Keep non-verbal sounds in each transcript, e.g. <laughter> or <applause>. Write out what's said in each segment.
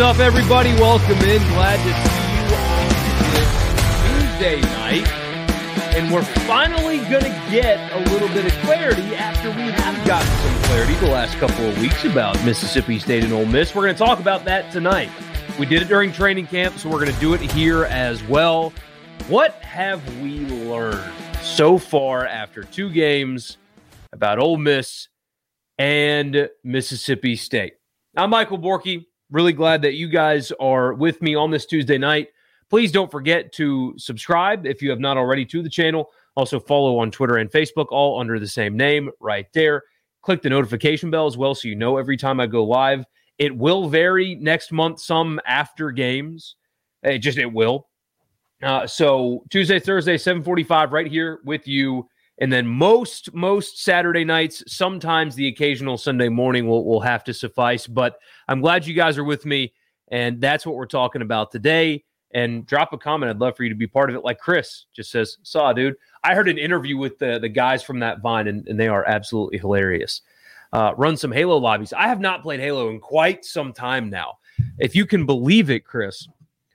Up, everybody? Welcome in. Glad to see you on this Tuesday night. And we're finally going to get a little bit of clarity after we have gotten some clarity the last couple of weeks about Mississippi State and Ole Miss. We're going to talk about that tonight. We did it during training camp, so we're going to do it here as well. What have we learned so far after two games about Ole Miss and Mississippi State? I'm Michael Borky. Really glad that you guys are with me on this Tuesday night. Please don't forget to subscribe if you have not already to the channel. Also, follow on Twitter and Facebook, all under the same name right there. Click the notification bell as well so you know every time I go live. It will vary next month, some after games. It just, it will. Uh, so Tuesday, Thursday, 745 right here with you. And then most most Saturday nights, sometimes the occasional Sunday morning will, will have to suffice. But I'm glad you guys are with me. And that's what we're talking about today. And drop a comment. I'd love for you to be part of it. Like Chris just says, saw, dude. I heard an interview with the, the guys from that Vine, and, and they are absolutely hilarious. Uh, run some Halo lobbies. I have not played Halo in quite some time now. If you can believe it, Chris,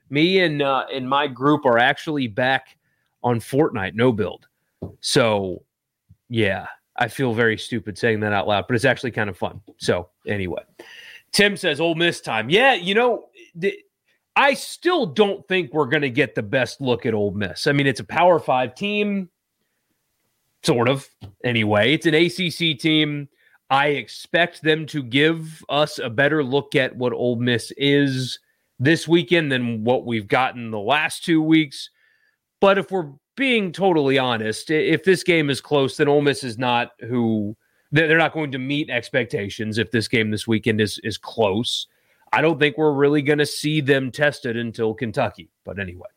me and uh, and my group are actually back on Fortnite, no build. So, yeah, I feel very stupid saying that out loud, but it's actually kind of fun. So, anyway, Tim says Ole Miss time. Yeah, you know, th- I still don't think we're going to get the best look at Ole Miss. I mean, it's a Power Five team, sort of. Anyway, it's an ACC team. I expect them to give us a better look at what Ole Miss is this weekend than what we've gotten the last two weeks. But if we're being totally honest, if this game is close, then Ole Miss is not who they're not going to meet expectations. If this game this weekend is is close, I don't think we're really going to see them tested until Kentucky. But anyway,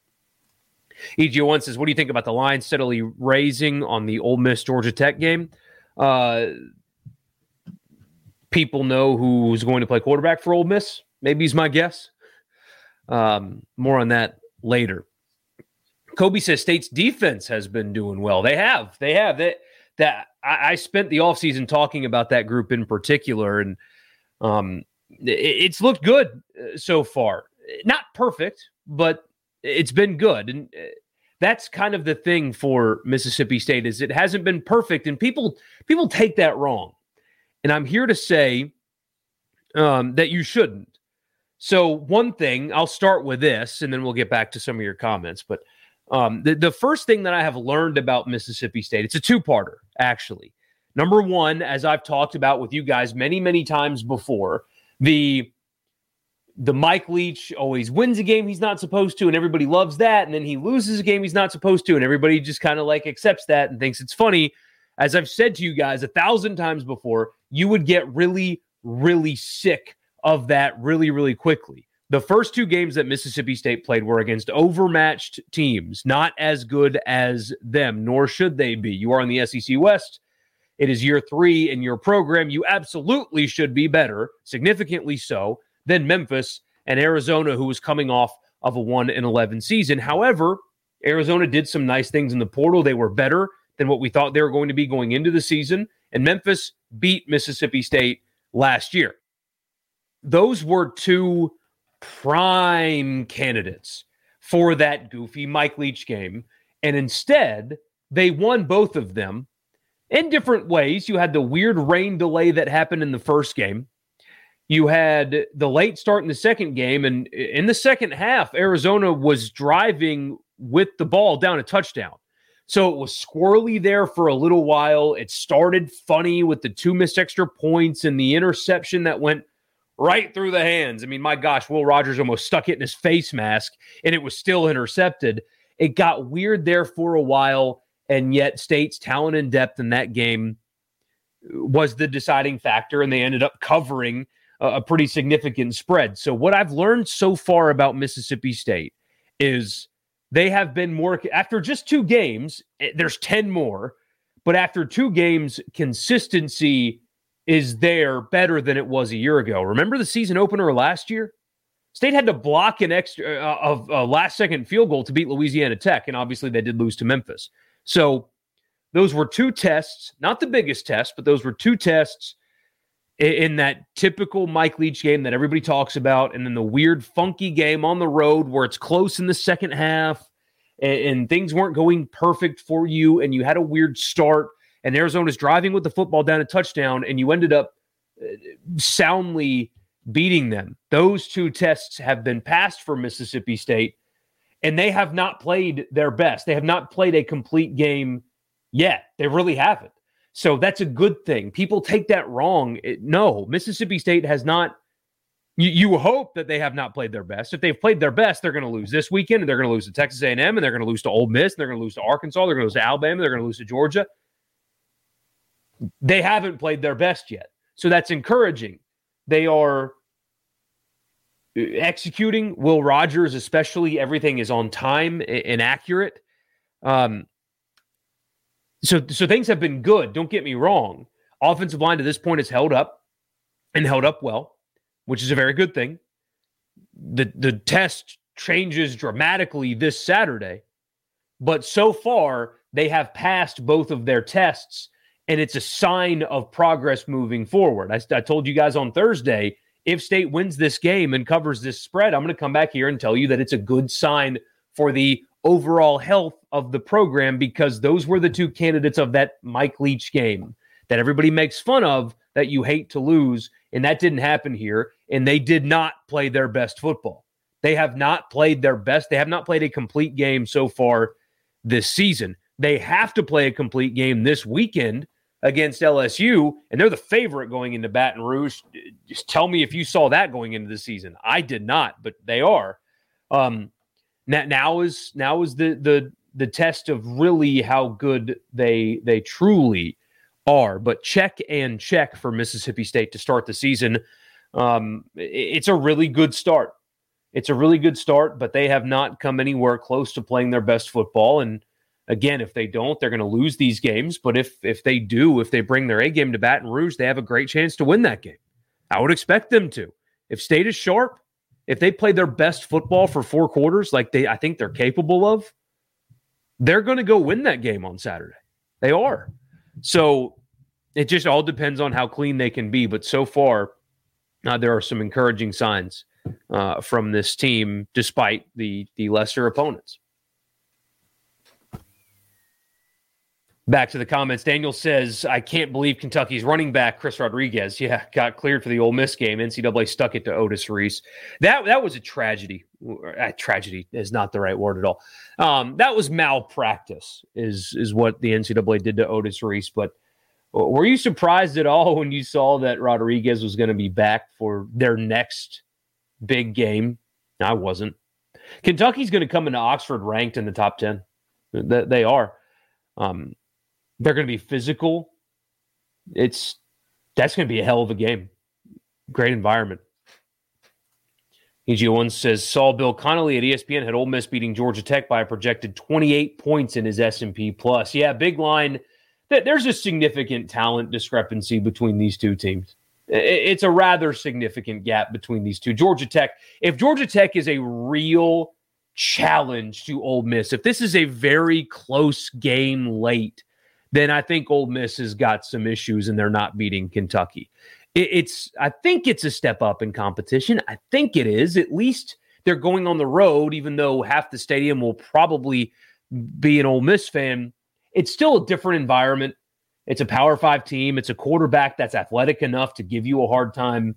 EG one says, "What do you think about the line steadily raising on the Ole Miss Georgia Tech game?" Uh, people know who's going to play quarterback for Ole Miss. Maybe he's my guess. Um, more on that later. Kobe says State's defense has been doing well. They have. They have. That that I, I spent the offseason talking about that group in particular, and um, it, it's looked good uh, so far. Not perfect, but it's been good. And uh, that's kind of the thing for Mississippi State is it hasn't been perfect, and people people take that wrong. And I'm here to say um, that you shouldn't. So one thing, I'll start with this, and then we'll get back to some of your comments. But um, the, the first thing that I have learned about Mississippi State, it's a two parter, actually. Number one, as I've talked about with you guys many, many times before, the the Mike Leach always wins a game he's not supposed to, and everybody loves that. And then he loses a game he's not supposed to, and everybody just kind of like accepts that and thinks it's funny. As I've said to you guys a thousand times before, you would get really, really sick of that really, really quickly. The first two games that Mississippi State played were against overmatched teams, not as good as them, nor should they be. You are in the SEC West. It is year three in your program. You absolutely should be better, significantly so, than Memphis and Arizona, who was coming off of a 1 in 11 season. However, Arizona did some nice things in the portal. They were better than what we thought they were going to be going into the season. And Memphis beat Mississippi State last year. Those were two prime candidates for that goofy Mike Leach game. And instead, they won both of them in different ways. You had the weird rain delay that happened in the first game. You had the late start in the second game. And in the second half, Arizona was driving with the ball down a touchdown. So it was squirrely there for a little while. It started funny with the two missed extra points and the interception that went right through the hands. I mean, my gosh, Will Rogers almost stuck it in his face mask and it was still intercepted. It got weird there for a while, and yet State's talent and depth in that game was the deciding factor, and they ended up covering a, a pretty significant spread. So, what I've learned so far about Mississippi State is they have been more after just two games. Eh, there's 10 more, but after two games, consistency is there better than it was a year ago. Remember the season opener last year? State had to block an extra uh, of a last second field goal to beat Louisiana Tech, and obviously they did lose to Memphis. So those were two tests, not the biggest test, but those were two tests in that typical Mike Leach game that everybody talks about, and then the weird, funky game on the road where it's close in the second half and, and things weren't going perfect for you, and you had a weird start, and Arizona's driving with the football down a touchdown, and you ended up uh, soundly beating them. Those two tests have been passed for Mississippi State, and they have not played their best. They have not played a complete game yet. They really haven't. So that's a good thing. People take that wrong. It, no, Mississippi State has not. You, you hope that they have not played their best. If they've played their best, they're going to lose this weekend, and they're going to lose to Texas A&M, and they're going to lose to Ole Miss, and they're going to lose to Arkansas, they're going to lose to Alabama, they're going to lose to Georgia. They haven't played their best yet, so that's encouraging. They are uh, executing. Will Rogers, especially, everything is on time and accurate. Um, so so things have been good. Don't get me wrong. Offensive line to this point has held up and held up well, which is a very good thing. The the test changes dramatically this Saturday, but so far they have passed both of their tests, and it's a sign of progress moving forward. I, I told you guys on Thursday if State wins this game and covers this spread, I'm going to come back here and tell you that it's a good sign for the overall health of the program because those were the two candidates of that Mike Leach game that everybody makes fun of that you hate to lose. And that didn't happen here. And they did not play their best football. They have not played their best. They have not played a complete game so far this season. They have to play a complete game this weekend against LSU, and they're the favorite going into Baton Rouge. Just tell me if you saw that going into the season. I did not, but they are. Um, now, is now is the the the test of really how good they they truly are. But check and check for Mississippi State to start the season. Um, it's a really good start. It's a really good start, but they have not come anywhere close to playing their best football. And again, if they don't, they're going to lose these games. But if if they do, if they bring their A game to Baton Rouge, they have a great chance to win that game. I would expect them to. If State is sharp, if they play their best football for four quarters, like they I think they're capable of, they're going to go win that game on Saturday. They are. So it just all depends on how clean they can be. But so far, uh, there are some encouraging signs uh, from this team, despite the the lesser opponents. Back to the comments. Daniel says, I can't believe Kentucky's running back, Chris Rodriguez, yeah, got cleared for the Ole Miss game. NCAA stuck it to Otis Reese. That that was a tragedy. Uh, tragedy is not the right word at all. Um, that was malpractice, is is what the NCAA did to Otis Reese. But were you surprised at all when you saw that Rodriguez was going to be back for their next big game? I wasn't. Kentucky's going to come into Oxford ranked in the top 10. They are. Um, they're going to be physical. It's that's going to be a hell of a game. Great environment. EG1 says Saul Bill Connelly at ESPN had Ole Miss beating Georgia Tech by a projected 28 points in his S&P plus. Yeah, big line. There's a significant talent discrepancy between these two teams. It's a rather significant gap between these two. Georgia Tech, if Georgia Tech is a real challenge to Ole Miss, if this is a very close game late, then I think Ole Miss has got some issues and they're not beating Kentucky. it, it's I think it's a step up in competition. I think it is. At least they're going on the road, even though half the stadium will probably be an Ole Miss fan. It's still a different environment. It's a Power Five team. It's a quarterback that's athletic enough to give you a hard time.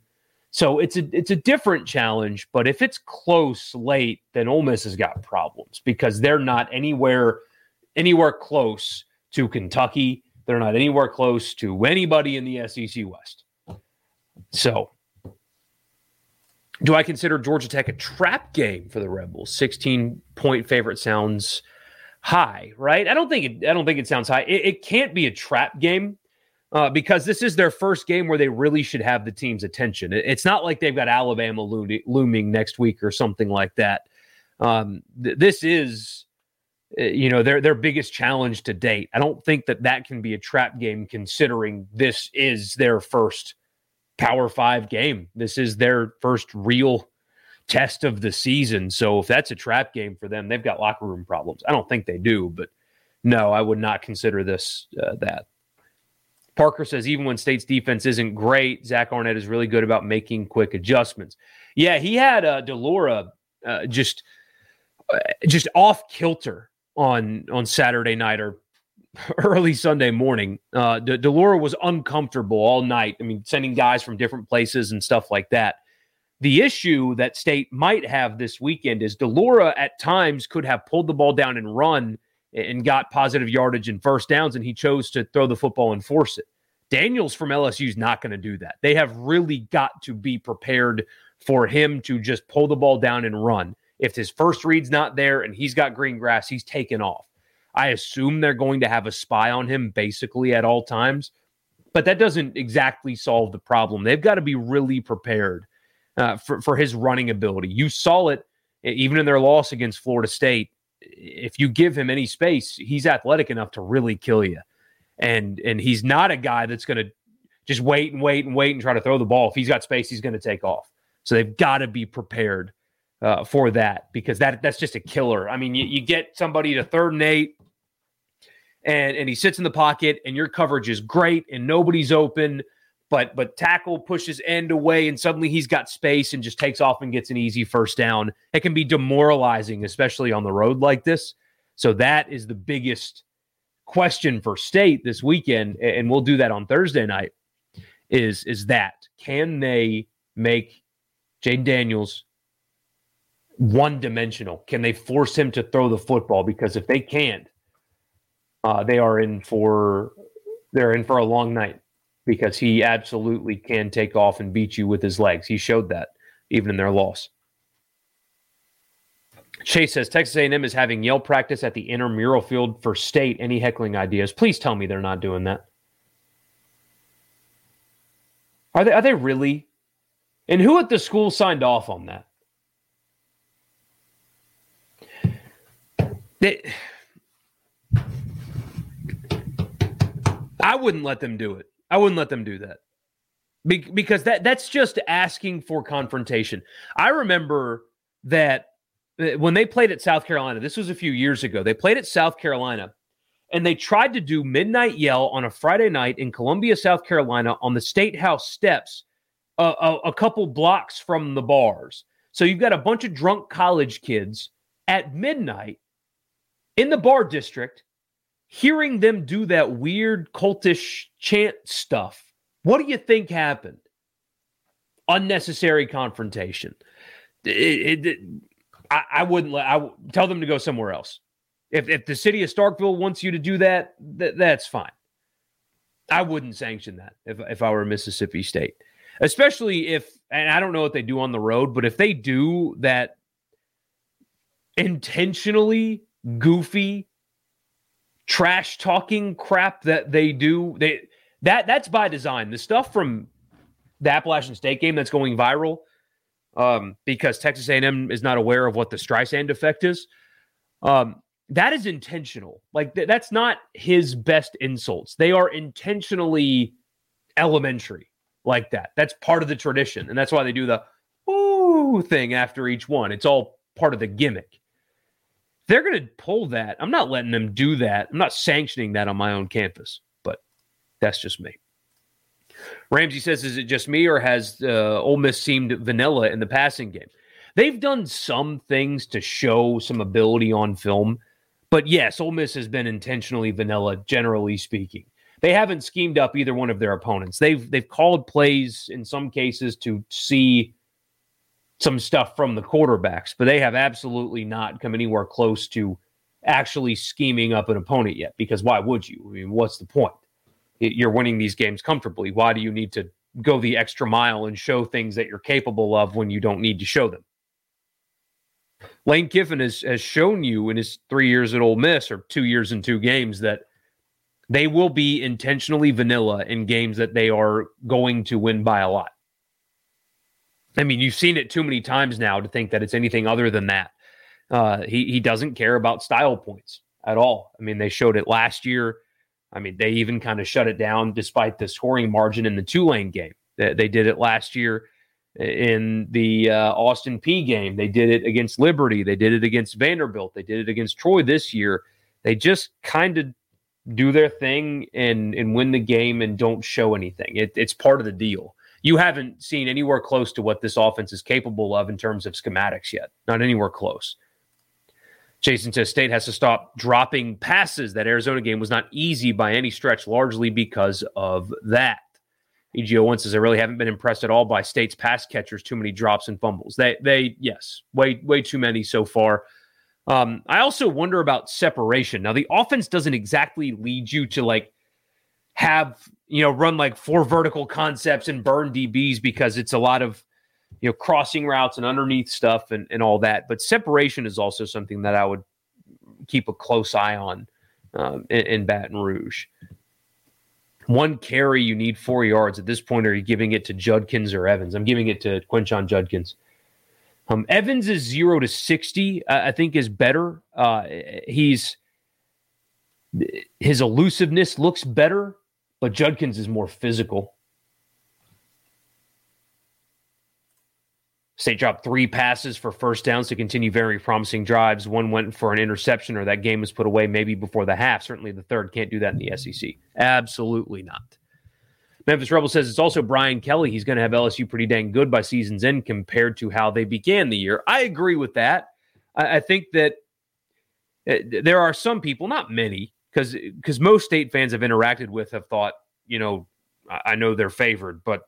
So it's a it's a different challenge. But if it's close late, then Ole Miss has got problems because they're not anywhere anywhere close to Kentucky. They're not anywhere close to anybody in the SEC West. So, do I consider Georgia Tech a trap game for the Rebels? 16 point favorite sounds high, right? I don't think it, I don't think it sounds high. It, it can't be a trap game uh, because this is their first game where they really should have the team's attention. It, it's not like they've got Alabama lo- looming next week or something like that. Um, th- this is you know their their biggest challenge to date. I don't think that that can be a trap game considering this is their first Power 5 game. This is their first real test of the season. So if that's a trap game for them, they've got locker room problems. I don't think they do, but no, I would not consider this uh, that. Parker says even when State's defense isn't great, Zach Arnett is really good about making quick adjustments. Yeah, he had uh, de Laura uh, just uh, just off kilter on on Saturday night or <laughs> early Sunday morning. Uh, de, de Laura was uncomfortable all night. I mean, sending guys from different places and stuff like that. The issue that State might have this weekend is de Laura at times could have pulled the ball down and run and got positive yardage and first downs, and he chose to throw the football and force it. Daniels from LSU is not going to do that. They have really got to be prepared for him to just pull the ball down and run. If his first read's not there and he's got green grass, he's taken off. I assume they're going to have a spy on him basically at all times, but that doesn't exactly solve the problem. They've got to be really prepared uh, for, for his running ability. You saw it even in their loss against Florida State. If you give him any space, he's athletic enough to really kill you. And and he's not a guy that's going to just wait and wait and wait and try to throw the ball. If he's got space, he's going to take off. So they've got to be prepared uh, for that because that that's just a killer. I mean, you, you get somebody to third and eight, and and he sits in the pocket, and your coverage is great, and nobody's open but but tackle pushes end away and suddenly he's got space and just takes off and gets an easy first down. It can be demoralizing, especially on the road like this. So that is the biggest question for state this weekend, and we'll do that on Thursday night. Is is that can they make Jayden Daniels one dimensional? Can they force him to throw the football? Because if they can't, uh, they are in for they're in for a long night because he absolutely can take off and beat you with his legs. He showed that even in their loss. Chase says Texas A&M is having yell practice at the intramural field for state. Any heckling ideas? Please tell me they're not doing that. Are they? Are they really? And who at the school signed off on that? They, I wouldn't let them do it. I wouldn't let them do that. Be- because that that's just asking for confrontation. I remember that when they played at South Carolina, this was a few years ago. They played at South Carolina and they tried to do midnight yell on a Friday night in Columbia, South Carolina on the State House steps uh, a, a couple blocks from the bars. So you've got a bunch of drunk college kids at midnight in the bar district hearing them do that weird cultish chant stuff, what do you think happened? Unnecessary confrontation. It, it, I, I, wouldn't let. I tell them to go somewhere else. If if the city of Starkville wants you to do that, th- that's fine. I wouldn't sanction that if if I were Mississippi State, especially if and I don't know what they do on the road, but if they do that intentionally goofy trash talking crap that they do. They that that's by design. The stuff from the Appalachian State game that's going viral um, because Texas A&M is not aware of what the Streisand effect is. Um, that is intentional. Like th- that's not his best insults. They are intentionally elementary like that. That's part of the tradition, and that's why they do the "ooh" thing after each one. It's all part of the gimmick they're going to pull that. I'm not letting them do that. I'm not sanctioning that on my own campus, but that's just me. Ramsey says, "Is it just me, or has uh, Ole Miss seemed vanilla in the passing game?" They've done some things to show some ability on film, but yes, Ole Miss has been intentionally vanilla, generally speaking. They haven't schemed up either one of their opponents. They've they've called plays in some cases to see some stuff from the quarterbacks, but they have absolutely not come anywhere close to actually scheming up an opponent yet. Because why would you? I mean, what's the point? You're winning these games comfortably. Why do you need to go the extra mile and show things that you're capable of when you don't need to show them? Lane Kiffin has, has shown you in his three years at Ole Miss or two years and two games that they will be intentionally vanilla in games that they are going to win by a lot. I mean, you've seen it too many times now to think that it's anything other than that. Uh, he he doesn't care about style points at all. I mean, they showed it last year. I mean, they even kind of shut it down despite the scoring margin in the Tulane game. They, they did it last year in the uh, Austin Peay game. They did it against Liberty. They did it against Vanderbilt. They did it against Troy this year. They just kind of do their thing and and win the game and don't show anything. It, it's part of the deal. You haven't seen anywhere close to what this offense is capable of in terms of schematics yet. Not anywhere close. Jason says State has to stop dropping passes. That Arizona game was not easy by any stretch, largely because of that. EGO one says I really haven't been impressed at all by State's pass catchers. Too many drops and fumbles. They, they, yes, way, way too many so far. Um, I also wonder about separation. Now, the offense doesn't exactly lead you to like have you know run like four vertical concepts and burn DBs because it's a lot of you know crossing routes and underneath stuff and, and all that. But separation is also something that I would keep a close eye on um, in, in Baton Rouge. One carry, you need four yards. At this point, are you giving it to Judkins or Evans? I'm giving it to Quinshon Judkins. Um, Evans is zero to sixty. I think is better. Uh, he's his elusiveness looks better, but Judkins is more physical. State dropped three passes for first downs to continue very promising drives. One went for an interception, or that game was put away maybe before the half. Certainly, the third can't do that in the SEC. Absolutely not. Memphis Rebel says it's also Brian Kelly. He's going to have LSU pretty dang good by season's end compared to how they began the year. I agree with that. I, I think that uh, there are some people, not many, because because most state fans have interacted with have thought, you know, I, I know they're favored, but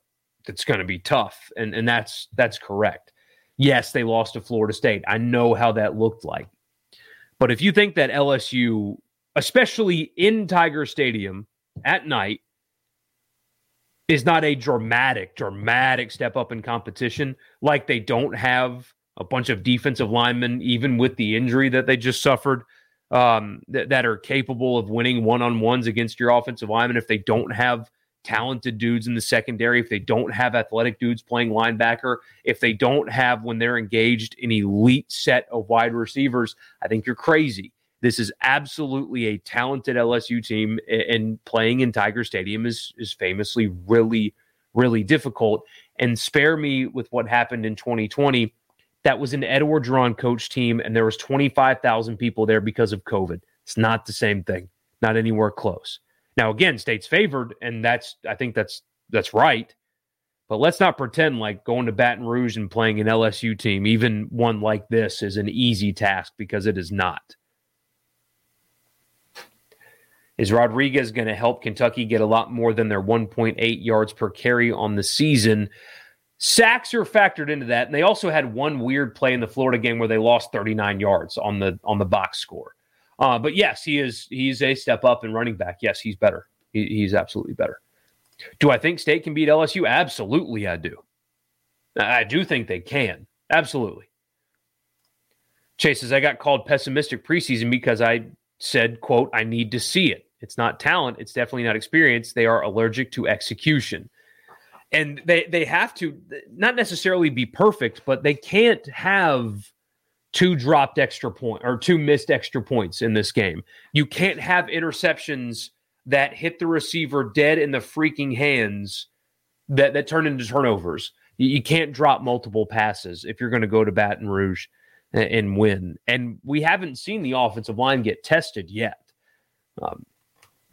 it's going to be tough, and and that's that's correct. Yes, they lost to Florida State. I know how that looked like, but if you think that LSU, especially in Tiger Stadium at night, is not a dramatic, dramatic step up in competition. Like they don't have a bunch of defensive linemen, even with the injury that they just suffered, um, th- that are capable of winning one on ones against your offensive linemen. If they don't have talented dudes in the secondary, if they don't have athletic dudes playing linebacker, if they don't have, when they're engaged, an elite set of wide receivers, I think you're crazy. This is absolutely a talented LSU team, and playing in Tiger Stadium is is famously really, really difficult. And spare me with what happened in 2020. That was an Edward Orgeron coach team, and there was 25,000 people there because of COVID. It's not the same thing, not anywhere close. Now, again, state's favored, and that's I think that's that's right. But let's not pretend like going to Baton Rouge and playing an LSU team, even one like this, is an easy task because it is not. Is Rodriguez going to help Kentucky get a lot more than their 1.8 yards per carry on the season? Sacks are factored into that, and they also had one weird play in the Florida game where they lost 39 yards on the on the box score. Uh, but yes, he is he's a step up in running back. Yes, he's better. He, he's absolutely better. Do I think State can beat LSU? Absolutely, I do. I do think they can. Absolutely. Chase says I got called pessimistic preseason because I said, quote, I need to see it. It's not talent. It's definitely not experience. They are allergic to execution. And they, they have to not necessarily be perfect, but they can't have two dropped extra point or two missed extra points in this game. You can't have interceptions that hit the receiver dead in the freaking hands that, that turn into turnovers. You, you can't drop multiple passes if you're going to go to Baton Rouge and win. And we haven't seen the offensive line get tested yet. Um,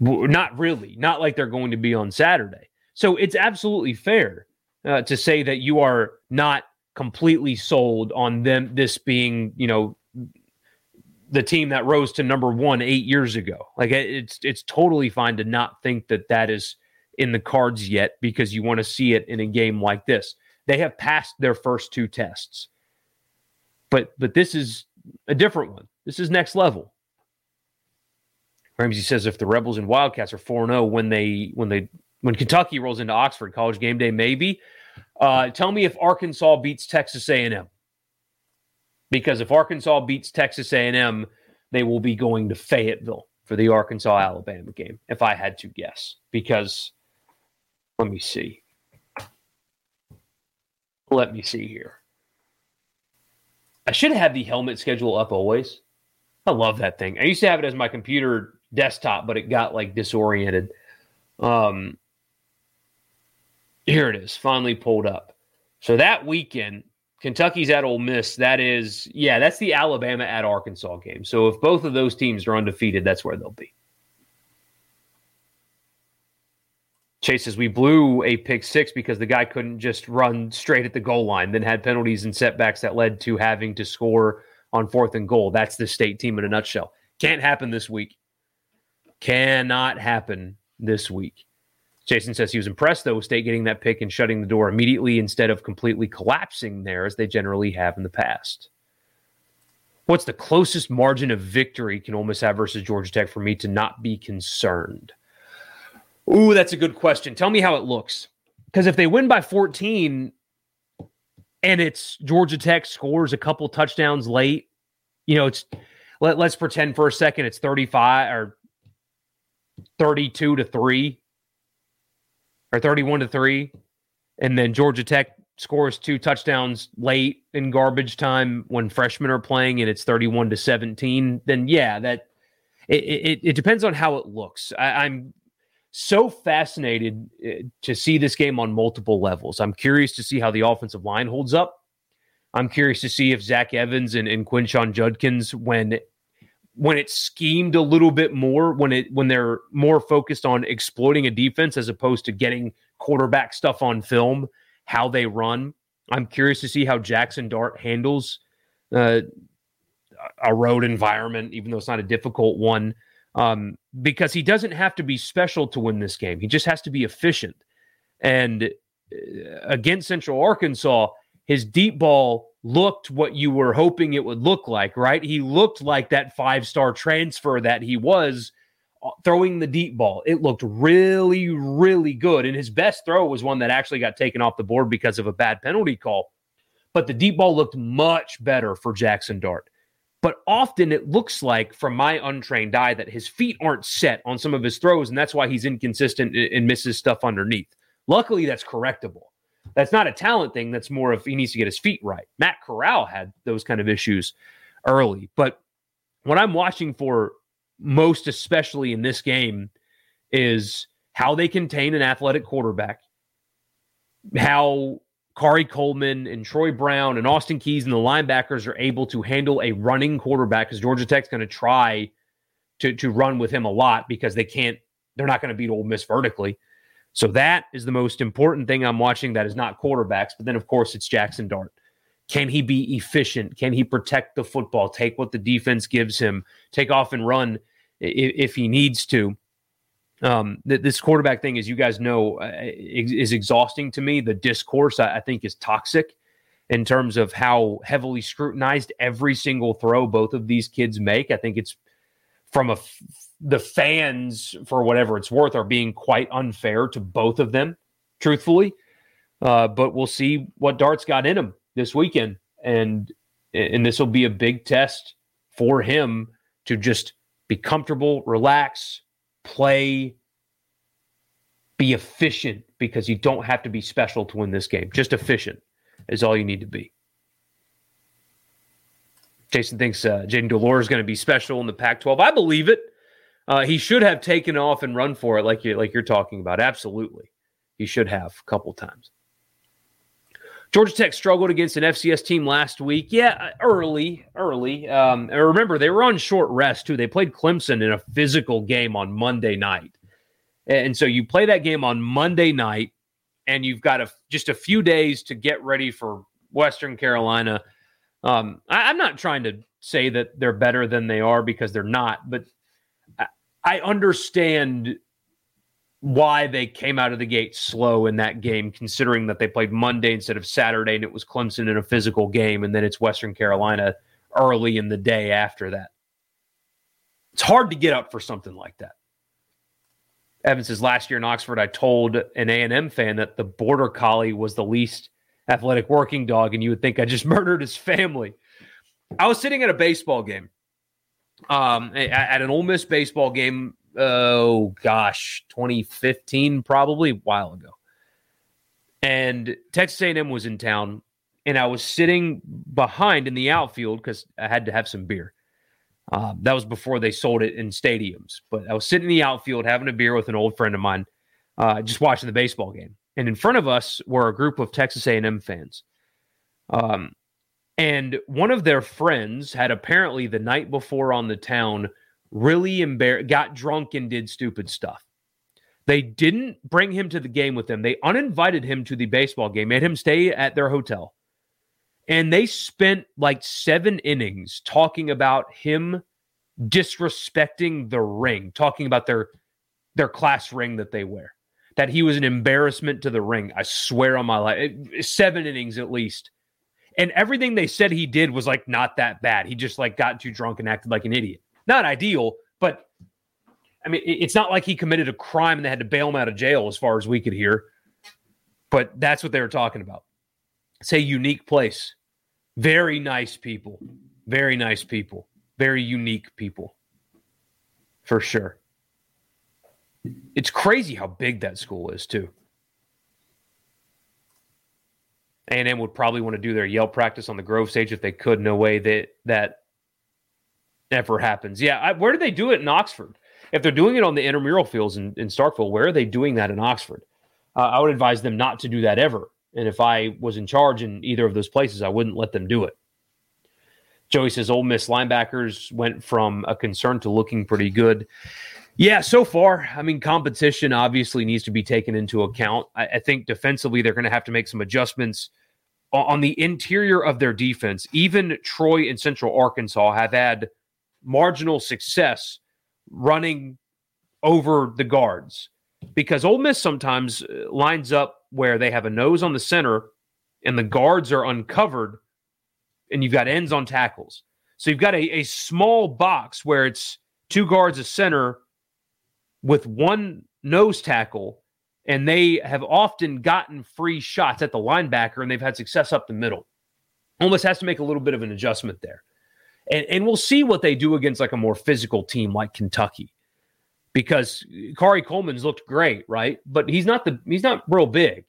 not really, not like they're going to be on Saturday. So it's absolutely fair uh, to say that you are not completely sold on them this being, you know, the team that rose to number one eight years ago. Like it's it's totally fine to not think that that is in the cards yet because you want to see it in a game like this. They have passed their first two tests, but but this is a different one. This is next level. Ramsey says if the Rebels and Wildcats are 4-0 when they when they when Kentucky rolls into Oxford College game day, maybe. Uh, tell me if Arkansas beats Texas A&M because if Arkansas beats Texas A&M, they will be going to Fayetteville for the Arkansas Alabama game. If I had to guess, because let me see. Let me see here. I should have the helmet schedule up always. I love that thing. I used to have it as my computer desktop, but it got like disoriented. Um, here it is, finally pulled up. So that weekend, Kentucky's at Ole Miss. That is, yeah, that's the Alabama at Arkansas game. So if both of those teams are undefeated, that's where they'll be. Chase says we blew a pick six because the guy couldn't just run straight at the goal line, then had penalties and setbacks that led to having to score on fourth and goal. That's the state team in a nutshell. Can't happen this week. Cannot happen this week. Jason says he was impressed, though, with State getting that pick and shutting the door immediately instead of completely collapsing there as they generally have in the past. What's the closest margin of victory can Ole Miss have versus Georgia Tech for me to not be concerned? Ooh, that's a good question. Tell me how it looks. Because if they win by 14 and it's Georgia Tech scores a couple touchdowns late, you know, it's let, let's pretend for a second it's 35 or 32 to 3 or 31 to 3 and then Georgia Tech scores two touchdowns late in garbage time when freshmen are playing and it's 31 to 17 then yeah that it, it, it depends on how it looks. I, i'm so fascinated uh, to see this game on multiple levels. I'm curious to see how the offensive line holds up. I'm curious to see if zach evans and, and quinshon judkins when when it's schemed a little bit more, when it when they're more focused on exploiting a defense as opposed to getting quarterback stuff on film, how they run. I'm curious to see how Jackson Dart handles uh, a road environment, even though it's not a difficult one, um, because he doesn't have to be special to win this game. He just has to be efficient. And uh, against Central Arkansas, his deep ball looked what you were hoping it would look like, right? He looked like that five star transfer that he was uh, throwing the deep ball. It looked really, really good. And his best throw was one that actually got taken off the board because of a bad penalty call. But the deep ball looked much better for Jackson Dart. But often it looks like, from my untrained eye, that his feet aren't set on some of his throws, and that's why he's inconsistent and misses stuff underneath. Luckily, that's correctable. That's not a talent thing. That's more of he needs to get his feet right. Matt Corral had those kind of issues early. But what I'm watching for most, especially in this game, is how they contain an athletic quarterback, how Khari Coleman and Troy Brown and Austin Keys and the linebackers are able to handle a running quarterback because Georgia Tech's going to try to to run with him a lot because they can't, they're not going to beat Ole Miss vertically. So that is the most important thing I'm watching. That is not quarterbacks, but then of course it's Jackson Dart. Can he be efficient? Can he protect the football? Take what the defense gives him. Take off and run if, if he needs to. Um, th- this quarterback thing, as you guys know, uh, is exhausting to me. The discourse I, I think is toxic in terms of how heavily scrutinized every single throw both of these kids make. I think it's from a the fans, for whatever it's worth, are being quite unfair to both of them, truthfully. Uh, but we'll see what Dart's got in him this weekend, and and this will be a big test for him to just be comfortable, relax, play, be efficient because you don't have to be special to win this game. Just efficient is all you need to be. Jason thinks uh, Jayden de Laura is going to be special in the Pac-12. I believe it. Uh, he should have taken off and run for it, like you like you're talking about. Absolutely, he should have a couple times. Georgia Tech struggled against an FCS team last week. Yeah, uh, early, early. Um, remember, they were on short rest too. They played Clemson in a physical game on Monday night, And so you play that game on Monday night, and you've got a, just a few days to get ready for Western Carolina. Um, I, am not trying to say that they're better than they are because they're not, but I, I understand why they came out of the gate slow in that game, considering that they played Monday instead of Saturday and it was Clemson in a physical game, and then it's Western Carolina early in the day after that. It's hard to get up for something like that. Evan says last year in Oxford, I told an A and M fan that the border collie was the least athletic working dog, and you would think I just <laughs> murdered his family. I was sitting at a baseball game, um, at an Ole Miss baseball game. Oh gosh, 2015, probably a while ago. And Texas A&M was in town, and I was sitting behind in the outfield because I had to have some beer. Uh, that was before they sold it in stadiums. But I was sitting in the outfield having a beer with an old friend of mine, uh, just watching the baseball game. And in front of us were a group of Texas A&M fans. Um, and one of their friends had apparently the night before on the town really embarrassed, got drunk and did stupid stuff. They didn't bring him to the game with them. They uninvited him to the baseball game, made him stay at their hotel. And they spent like seven innings talking about him disrespecting the ring, talking about their their class ring that they wear. That he was an embarrassment to the ring. I swear on my life. Seven innings at least. And everything they said he did was like not that bad. He just like got too drunk and acted like an idiot. Not ideal, but I mean, it's not like he committed a crime and they had to bail him out of jail as far as we could hear. But that's what they were talking about. It's a unique place. Very nice people. Very nice people. Very unique people. For sure. It's crazy how big that school is, too. A&M would probably want to do their yell practice on the Grove stage if they could. No way that that ever happens. Yeah, I, where do they do it in Oxford? If they're doing it on the intramural fields in, in Starkville, where are they doing that in Oxford? Uh, I would advise them not to do that ever. And if I was in charge in either of those places, I wouldn't let them do it. Joey says Ole Miss linebackers went from a concern to looking pretty good. Yeah, so far, I mean, competition obviously needs to be taken into account. I, I think defensively, they're going to have to make some adjustments on the interior of their defense. Even Troy and Central Arkansas have had marginal success running over the guards because Ole Miss sometimes uh, lines up where they have a nose on the center and the guards are uncovered and you've got ends on tackles. So you've got a, a small box where it's two guards a center with one nose tackle, and they have often gotten free shots at the linebacker and they've had success up the middle. Ole Miss has to make a little bit of an adjustment there. And, and we'll see what they do against like a more physical team like Kentucky because Khari Coleman's looked great, right? But he's not the he's not real big.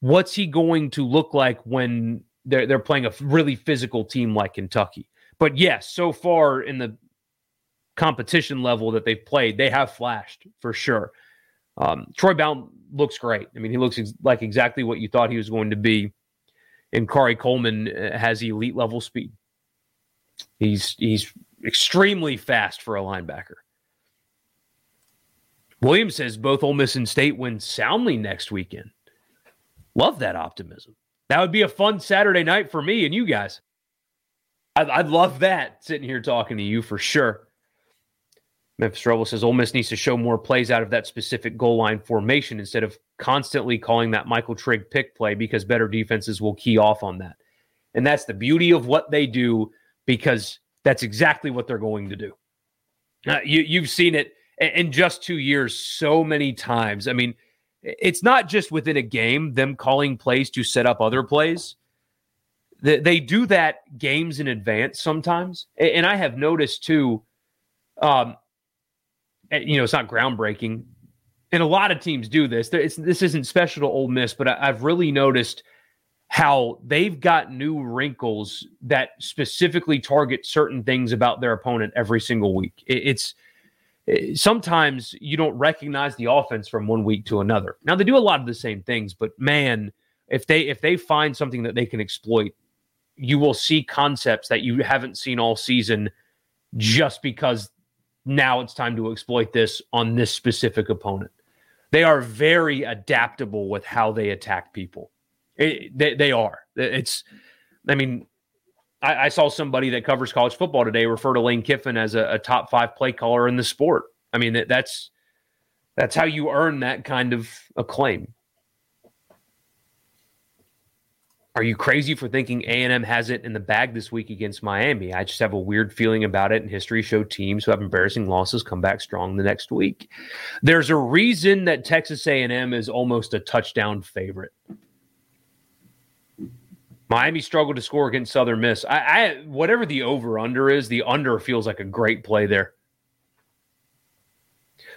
What's he going to look like when they're they're playing a really physical team like Kentucky? But yes, so far in the competition level that they've played, they have flashed for sure. Um, Troy Blount looks great. I mean, he looks ex- like exactly what you thought he was going to be. And Khari Coleman uh, has elite level speed. He's he's extremely fast for a linebacker. Williams says both Ole Miss and State win soundly next weekend. Love that optimism. That would be a fun Saturday night for me and you guys. I'd, I'd love that sitting here talking to you for sure. Memphis Rebel says Ole Miss needs to show more plays out of that specific goal line formation instead of constantly calling that Michael Trigg pick play because better defenses will key off on that. And that's the beauty of what they do because that's exactly what they're going to do. Uh, you, you've seen it in just two years so many times. I mean, it's not just within a game, them calling plays to set up other plays. They, they do that games in advance sometimes. And I have noticed too, um, you know, it's not groundbreaking. And a lot of teams do this. It's, this isn't special to Ole Miss, but I've really noticed how they've got new wrinkles that specifically target certain things about their opponent every single week. It, it's – Eh, sometimes you don't recognize the offense from one week to another. Now they do a lot of the same things, but man, if they if they find something that they can exploit, you will see concepts that you haven't seen all season just because now it's time to exploit this on this specific opponent. They are very adaptable with how they attack people. It, they, they are. It's, I mean, I, I, saw somebody that covers college football today refer to Lane Kiffin as a, a top five play caller in the sport. I mean, that, that's that's how you earn that kind of acclaim. Are you crazy for thinking A&M has it in the bag this week against Miami? I just have a weird feeling about it, and history show teams who have embarrassing losses come back strong the next week. There's a reason that Texas A&M is almost a touchdown favorite. Miami struggled to score against Southern Miss. I, I whatever the over under is, the under feels like a great play there.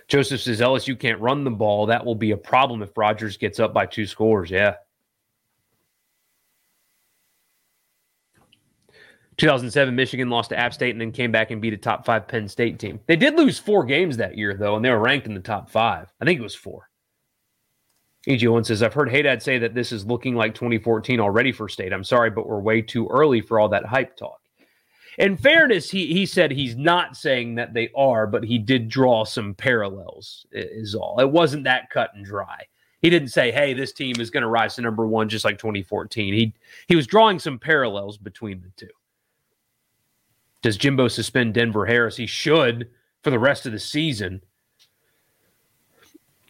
Joseph says LSU can't run the ball. That will be a problem if Rogers gets up by two scores. Yeah. 2007, Michigan lost to App State and then came back and beat a top five Penn State team. They did lose four games that year, though, and they were ranked in the top five. I think it was four. EG1 says, I've heard Haydad say that this is looking like 2014 already for State. I'm sorry, but we're way too early for all that hype talk. In fairness, he, he said he's not saying that they are, but he did draw some parallels, is all. It wasn't that cut and dry. He didn't say, hey, this team is going to rise to number one just like 2014. He, he was drawing some parallels between the two. Does Jimbo suspend Denver Harris? He should for the rest of the season.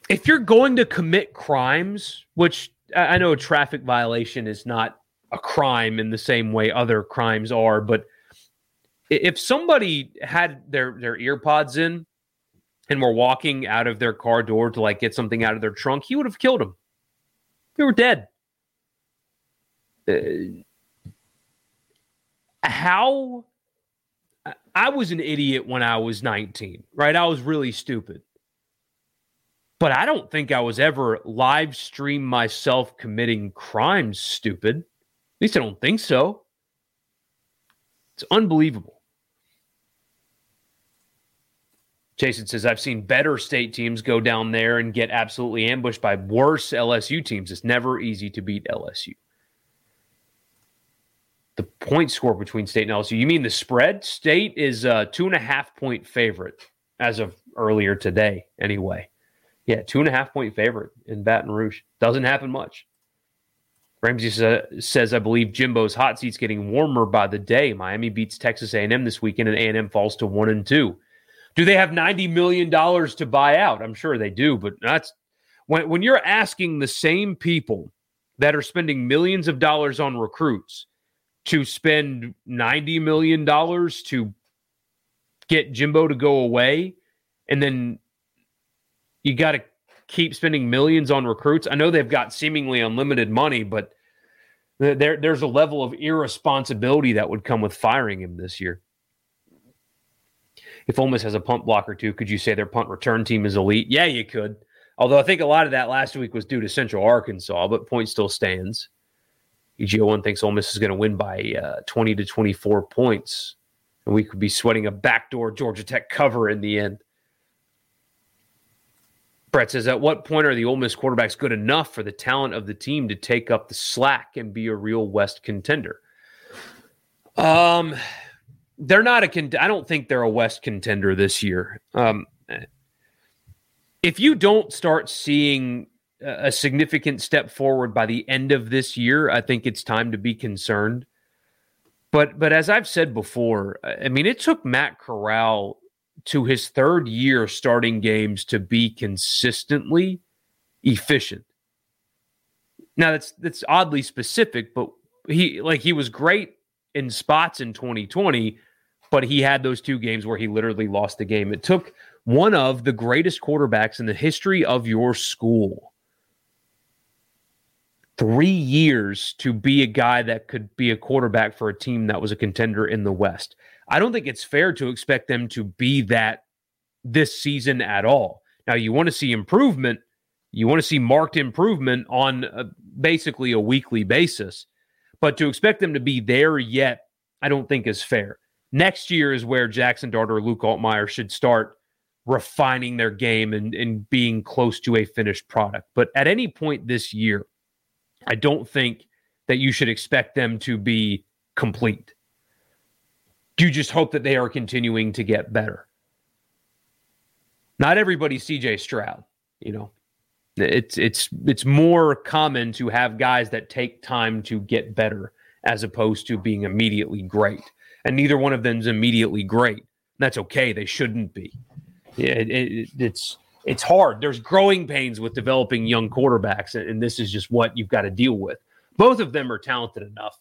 If you're going to commit crimes, which I know a traffic violation is not a crime in the same way other crimes are, but if somebody had their their earpods in and were walking out of their car door to like get something out of their trunk, he would have killed them. They were dead. Uh, how I was an idiot when I was 19, right? I was really stupid. But I don't think I was ever live stream myself committing crimes stupid. At least I don't think so. It's unbelievable. Jason says, I've seen better state teams go down there and get absolutely ambushed by worse LSU teams. It's never easy to beat LSU the point score between State and LSU. You mean the spread? State is a two and a half point favorite as of earlier today, anyway. Yeah, two and a half point favorite in Baton Rouge. Doesn't happen much. Ramsey says, I believe Jimbo's hot seat's getting warmer by the day. Miami beats Texas A&M this weekend, and A&M falls to one and two. Do they have ninety million dollars to buy out? I'm sure they do, but that's when when you're asking the same people that are spending millions of dollars on recruits to spend $90 million to get Jimbo to go away. And then you got to keep spending millions on recruits. I know they've got seemingly unlimited money, but there, there's a level of irresponsibility that would come with firing him this year. If Ole Miss has a punt blocker too, could you say their punt return team is elite? Yeah, you could. Although I think a lot of that last week was due to Central Arkansas, but point still stands. EGO1 thinks Ole Miss is going to win by uh, 20 to 24 points. And we could be sweating a backdoor Georgia Tech cover in the end. Brett says, At what point are the Ole Miss quarterbacks good enough for the talent of the team to take up the slack and be a real West contender? Um, they're not a con- I don't think they're a West contender this year. Um, if you don't start seeing a significant step forward by the end of this year, I think it's time to be concerned. But but as I've said before, I mean, it took Matt Corral to his third year starting games to be consistently efficient. Now that's that's oddly specific, but he like he was great in spots in 2020, but he had those two games where he literally lost the game. It took one of the greatest quarterbacks in the history of your school three years to be a guy that could be a quarterback for a team that was a contender in the West. I don't think it's fair to expect them to be that this season at all. Now, you want to see improvement. You want to see marked improvement on a, basically a weekly basis. But to expect them to be there yet, I don't think is fair. Next year is where Jackson Dart or Luke Altmyer should start refining their game and, and being close to a finished product. But at any point this year, I don't think that you should expect them to be complete. You just hope that they are continuing to get better? Not everybody's CJ Stroud, you know. It's it's it's more common to have guys that take time to get better as opposed to being immediately great. And neither one of them is immediately great. That's okay. They shouldn't be. It, it, it's it's hard. There's growing pains with developing young quarterbacks, and this is just what you've got to deal with. Both of them are talented enough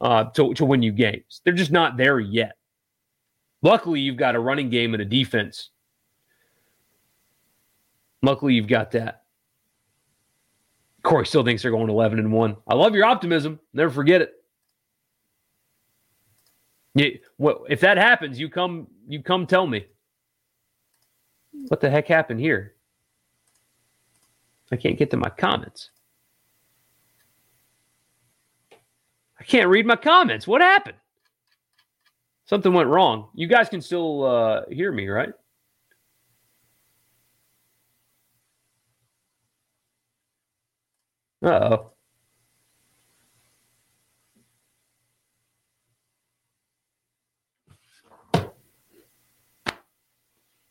uh, to to win you games. They're just not there yet. Luckily, you've got a running game and a defense. Luckily, you've got that. Corey still thinks they're going 11 and 1. I love your optimism. Never forget it. Yeah, well, if that happens, you come you come tell me. What the heck happened here? I can't get to my comments. I can't read my comments. What happened? Something went wrong. You guys can still uh, hear me, right? Uh oh.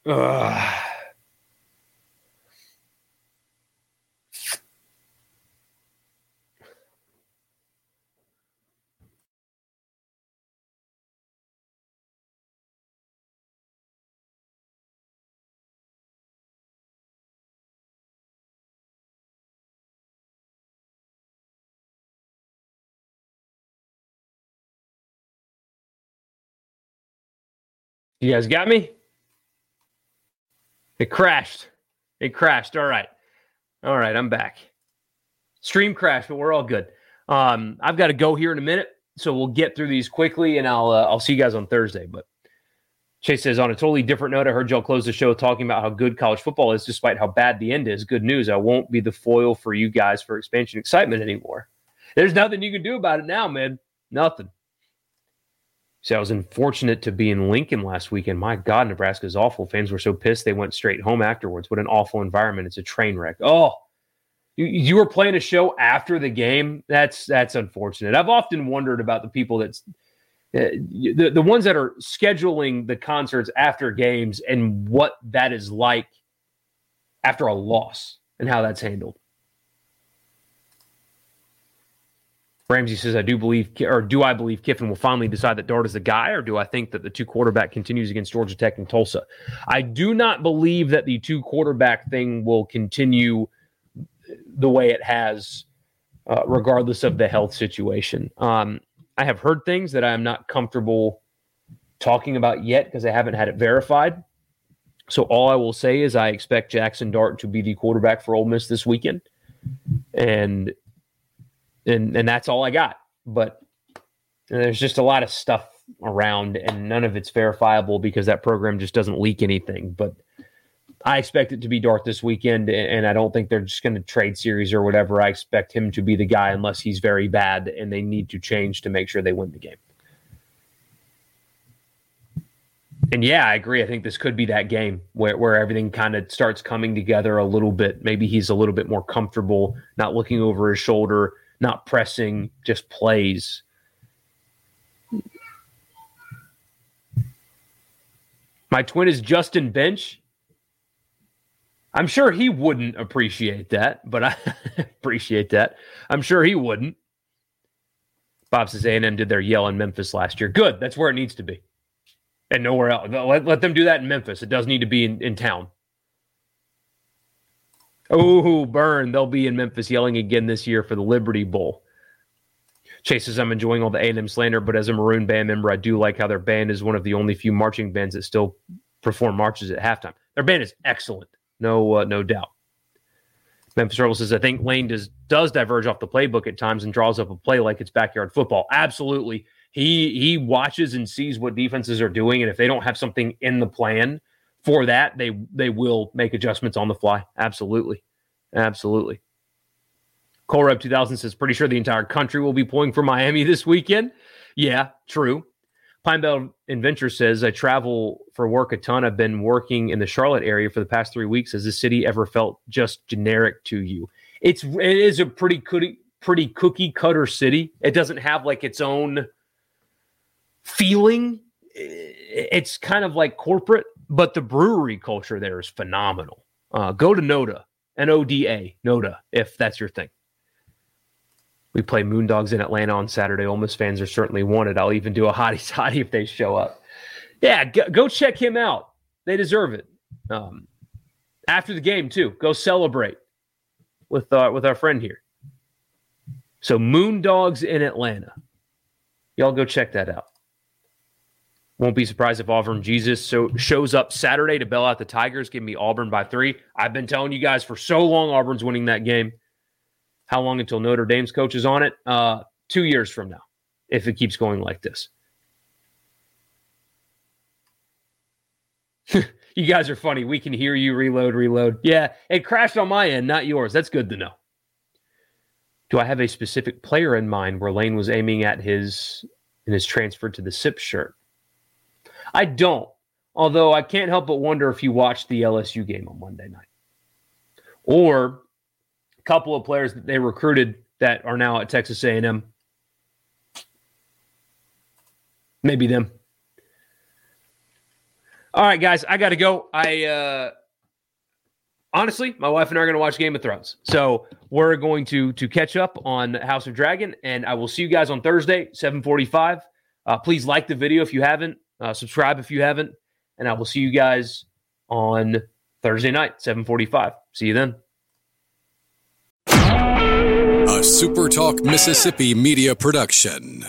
Ugh. You guys got me? It crashed. It crashed. All right. All right. I'm back. Stream crashed, but we're all good. Um, I've got to go here in a minute, so we'll get through these quickly, and I'll uh, I'll see you guys on Thursday. But Chase says on a totally different note, I heard y'all close the show talking about how good college football is, despite how bad the end is. Good news. I won't be the foil for you guys for expansion excitement anymore. There's nothing you can do about it now, man. Nothing. So I was unfortunate to be in Lincoln last weekend. My God, Nebraska is awful. Fans were so pissed they went straight home afterwards. What an awful environment. It's a train wreck. Oh, you, you were playing a show after the game. That's that's unfortunate. I've often wondered about the people that's uh, the, the ones that are scheduling the concerts after games and what that is like after a loss and how that's handled. Ramsey says, I do believe, or do I believe Kiffin will finally decide that Dart is the guy, or do I think that the two quarterback continues against Georgia Tech and Tulsa? I do not believe that the two quarterback thing will continue the way it has, uh, regardless of the health situation. Um, I have heard things that I am not comfortable talking about yet because I haven't had it verified. So all I will say is I expect Jackson Dart to be the quarterback for Ole Miss this weekend. And and and that's all I got. But there's just a lot of stuff around, and none of it's verifiable because that program just doesn't leak anything. But I expect it to be Dart this weekend, and I don't think they're just going to trade series or whatever. I expect him to be the guy unless he's very bad and they need to change to make sure they win the game. And yeah, I agree. I think this could be that game where, where everything kind of starts coming together a little bit. Maybe he's a little bit more comfortable, not looking over his shoulder, not pressing, just plays. My twin is Justin Bench. I'm sure he wouldn't appreciate that, but I <laughs> appreciate that. I'm sure he wouldn't. Bob says A&M did their yell in Memphis last year. Good. That's where it needs to be. And nowhere else. Let, let them do that in Memphis. It does need to be in, in town. Oh, burn. They'll be in Memphis yelling again this year for the Liberty Bowl. Chase says, I'm enjoying all the A&M slander, but as a Maroon band member, I do like how their band is one of the only few marching bands that still perform marches at halftime. Their band is excellent. No, uh, no doubt. Memphis Rebel says, I think Lane does, does diverge off the playbook at times and draws up a play like it's backyard football. Absolutely. He he watches and sees what defenses are doing, and if they don't have something in the plan – for that, they they will make adjustments on the fly. Absolutely, absolutely. Colrep 2000 says, pretty sure the entire country will be pulling for Miami this weekend. Yeah, true. Pine Belt Adventure says, I travel for work a ton. I've been working in the Charlotte area for the past three weeks. Has the city ever felt just generic to you? It's it is a pretty cookie, pretty cookie cutter city. It doesn't have like its own feeling. It's kind of like corporate but the brewery culture there is phenomenal. Uh, go to Noda. N O D A, NODA, if that's your thing. We play Moondogs in Atlanta on Saturday. Ole Miss fans are certainly wanted. I'll even do a hottie <laughs> hottie if they show up. Yeah, go, go check him out. They deserve it. Um, after the game too, go celebrate with our with our friend here. So Moondogs in Atlanta. Y'all go check that out. Won't be surprised if Auburn Jesus so shows up Saturday to bail out the Tigers. Give me Auburn by three. I've been telling you guys for so long Auburn's winning that game. How long until Notre Dame's coach is on it? Uh, two years from now, if it keeps going like this. <laughs> you guys are funny. We can hear you reload, reload. Yeah, it crashed on my end, not yours. That's good to know. Do I have a specific player in mind where Lane was aiming at his in his transfer to the SIP shirt? I don't. Although I can't help but wonder if you watched the LSU game on Monday night. Or a couple of players that they recruited that are now at Texas A&M. Maybe them. All right, guys, I got to go. I uh honestly, my wife and I are going to watch Game of Thrones. So we're going to to catch up on House of Dragon, and I will see you guys on Thursday, seven forty five. Uh, please like the video if you haven't. Uh, subscribe if you haven't, and I will see you guys on Thursday night, 7:45. See you then. A SuperTalk Mississippi media production.